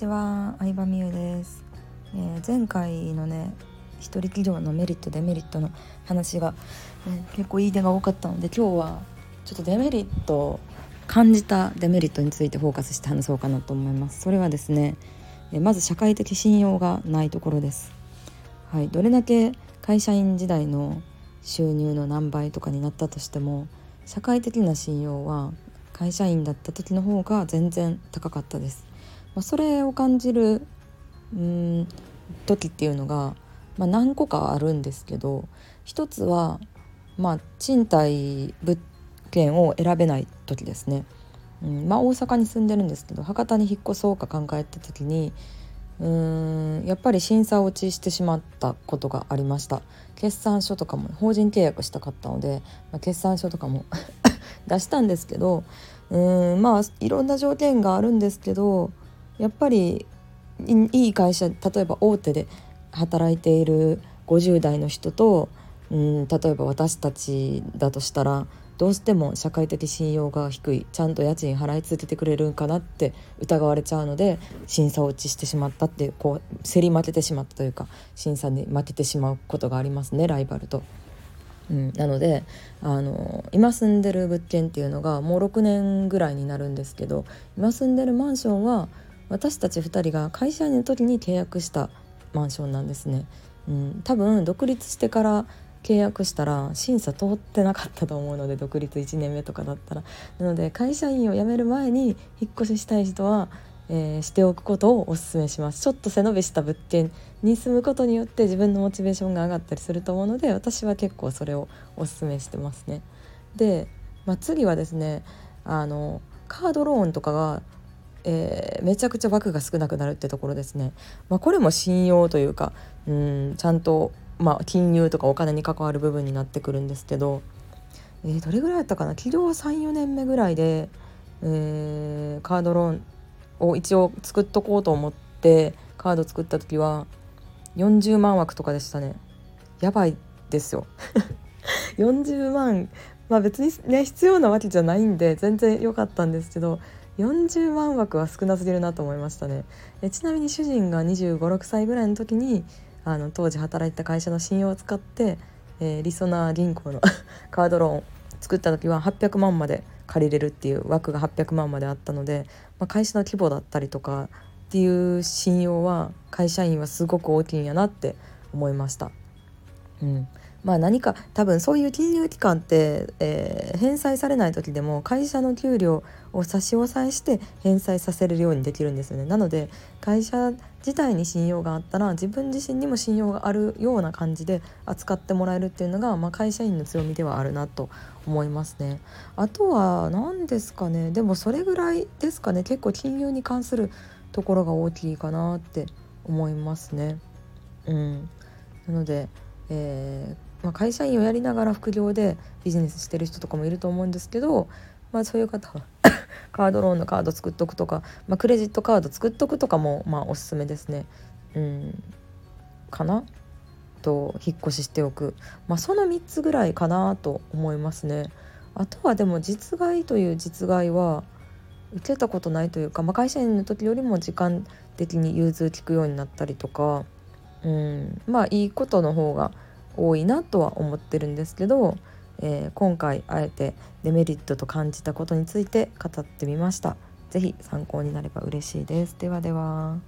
ちは、相葉美優です、えー、前回のね一人企業のメリットデメリットの話が、え、結構いい点が多かったので今日はちょっとデメリットを感じたデメリットについてフォーカスして話そうかなと思います。それはですね、え、まず社会的信用がないところです。はいどれだけ会社員時代の収入の何倍とかになったとしても社会的な信用は会社員だった時の方が全然高かったです。まあ、それを感じるうん時っていうのが、まあ、何個かあるんですけど一つは、まあ、賃貸物件を選べない時ですね。うんまあ、大阪に住んでるんですけど博多に引っ越そうか考えた時にうーんやっぱり審査落ちしてしまったことがありました決算書とかも法人契約したかったので、まあ、決算書とかも 出したんですけどうんまあいろんな条件があるんですけどやっぱりいい会社例えば大手で働いている50代の人とうん例えば私たちだとしたらどうしても社会的信用が低いちゃんと家賃払い続けてくれるんかなって疑われちゃうので審査落ちしてしまったってこう競り負けてしまったというか審査に負けてしまうことがありますねライバルと。うん、なのであの今住んでる物件っていうのがもう6年ぐらいになるんですけど今住んでるマンションは私たち2人が会社員の時に契約したマンションなんですね。うん、多分独立してから契約したら審査通ってなかったと思うので独立1年目とかだったら。なので会社員を辞める前に引っ越ししたい人はえー、しておくことをおすすめします。ちょっと背伸びした物件に住むことによって自分のモチベーションが上がったりすると思うので私は結構それをおすすめしてますね。で、まあ、次はですねあのカードローンとかが、えー、めちゃくちゃ枠が少なくなるってところですね、まあ、これも信用というかうんちゃんと、まあ、金融とかお金に関わる部分になってくるんですけど、えー、どれぐらいやったかな？起業34年目ぐらいで、えー、カードローンを一応作っとこうと思ってカード作った時は40万枠とかでしたね。やばいですよ。40万まあ別にね必要なわけじゃないんで全然良かったんですけど40万枠は少なすぎるなと思いましたねえちなみに主人が2 5 6歳ぐらいの時にあの当時働いた会社の信用を使って、えー、リソナー銀行の カードローン作った時は800万まで借りれるっていう枠が800万まであったので、まあ、会社の規模だったりとかっていう信用は会社員はすごく大きいんやなって思いました。うんまあ、何か多分そういう金融機関って、えー、返済されない時でも会社の給料を差し押さえして返済させるようにできるんですよねなので会社自体に信用があったら自分自身にも信用があるような感じで扱ってもらえるっていうのが、まあ、会社員の強みではあるなと思いますね。あとは何ですかねでもそれぐらいですかね結構金融に関するところが大きいかなって思いますね。うん、なので、えー、まあ、会社員をやりながら副業でビジネスしてる人とかもいると思うんですけど、まあ、そういう方は カードローンのカード作っとくとか、まあ、クレジットカード作っとくとかもまあおすすめですね。うんかな？と引っ越ししておく、まあ、その3つぐらいかなと思いますね。あとはでも実害という実害は受けたことないというか、まあ、会社員の時よりも時間的に融通聞くようになったりとか、うん、まあいいことの方が多いなとは思ってるんですけどえー、今回あえてデメリットと感じたことについて語ってみました。是非参考になれば嬉しいです。ではでは。